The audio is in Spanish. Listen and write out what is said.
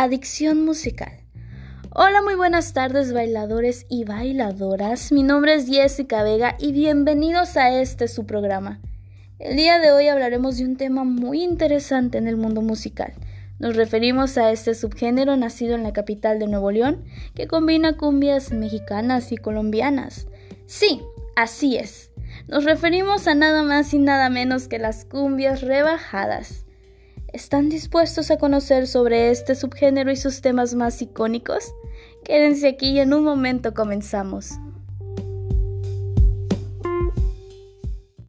Adicción musical. Hola, muy buenas tardes bailadores y bailadoras. Mi nombre es Jessica Vega y bienvenidos a este su programa. El día de hoy hablaremos de un tema muy interesante en el mundo musical. Nos referimos a este subgénero nacido en la capital de Nuevo León que combina cumbias mexicanas y colombianas. Sí, así es. Nos referimos a nada más y nada menos que las cumbias rebajadas. ¿Están dispuestos a conocer sobre este subgénero y sus temas más icónicos? Quédense aquí y en un momento comenzamos.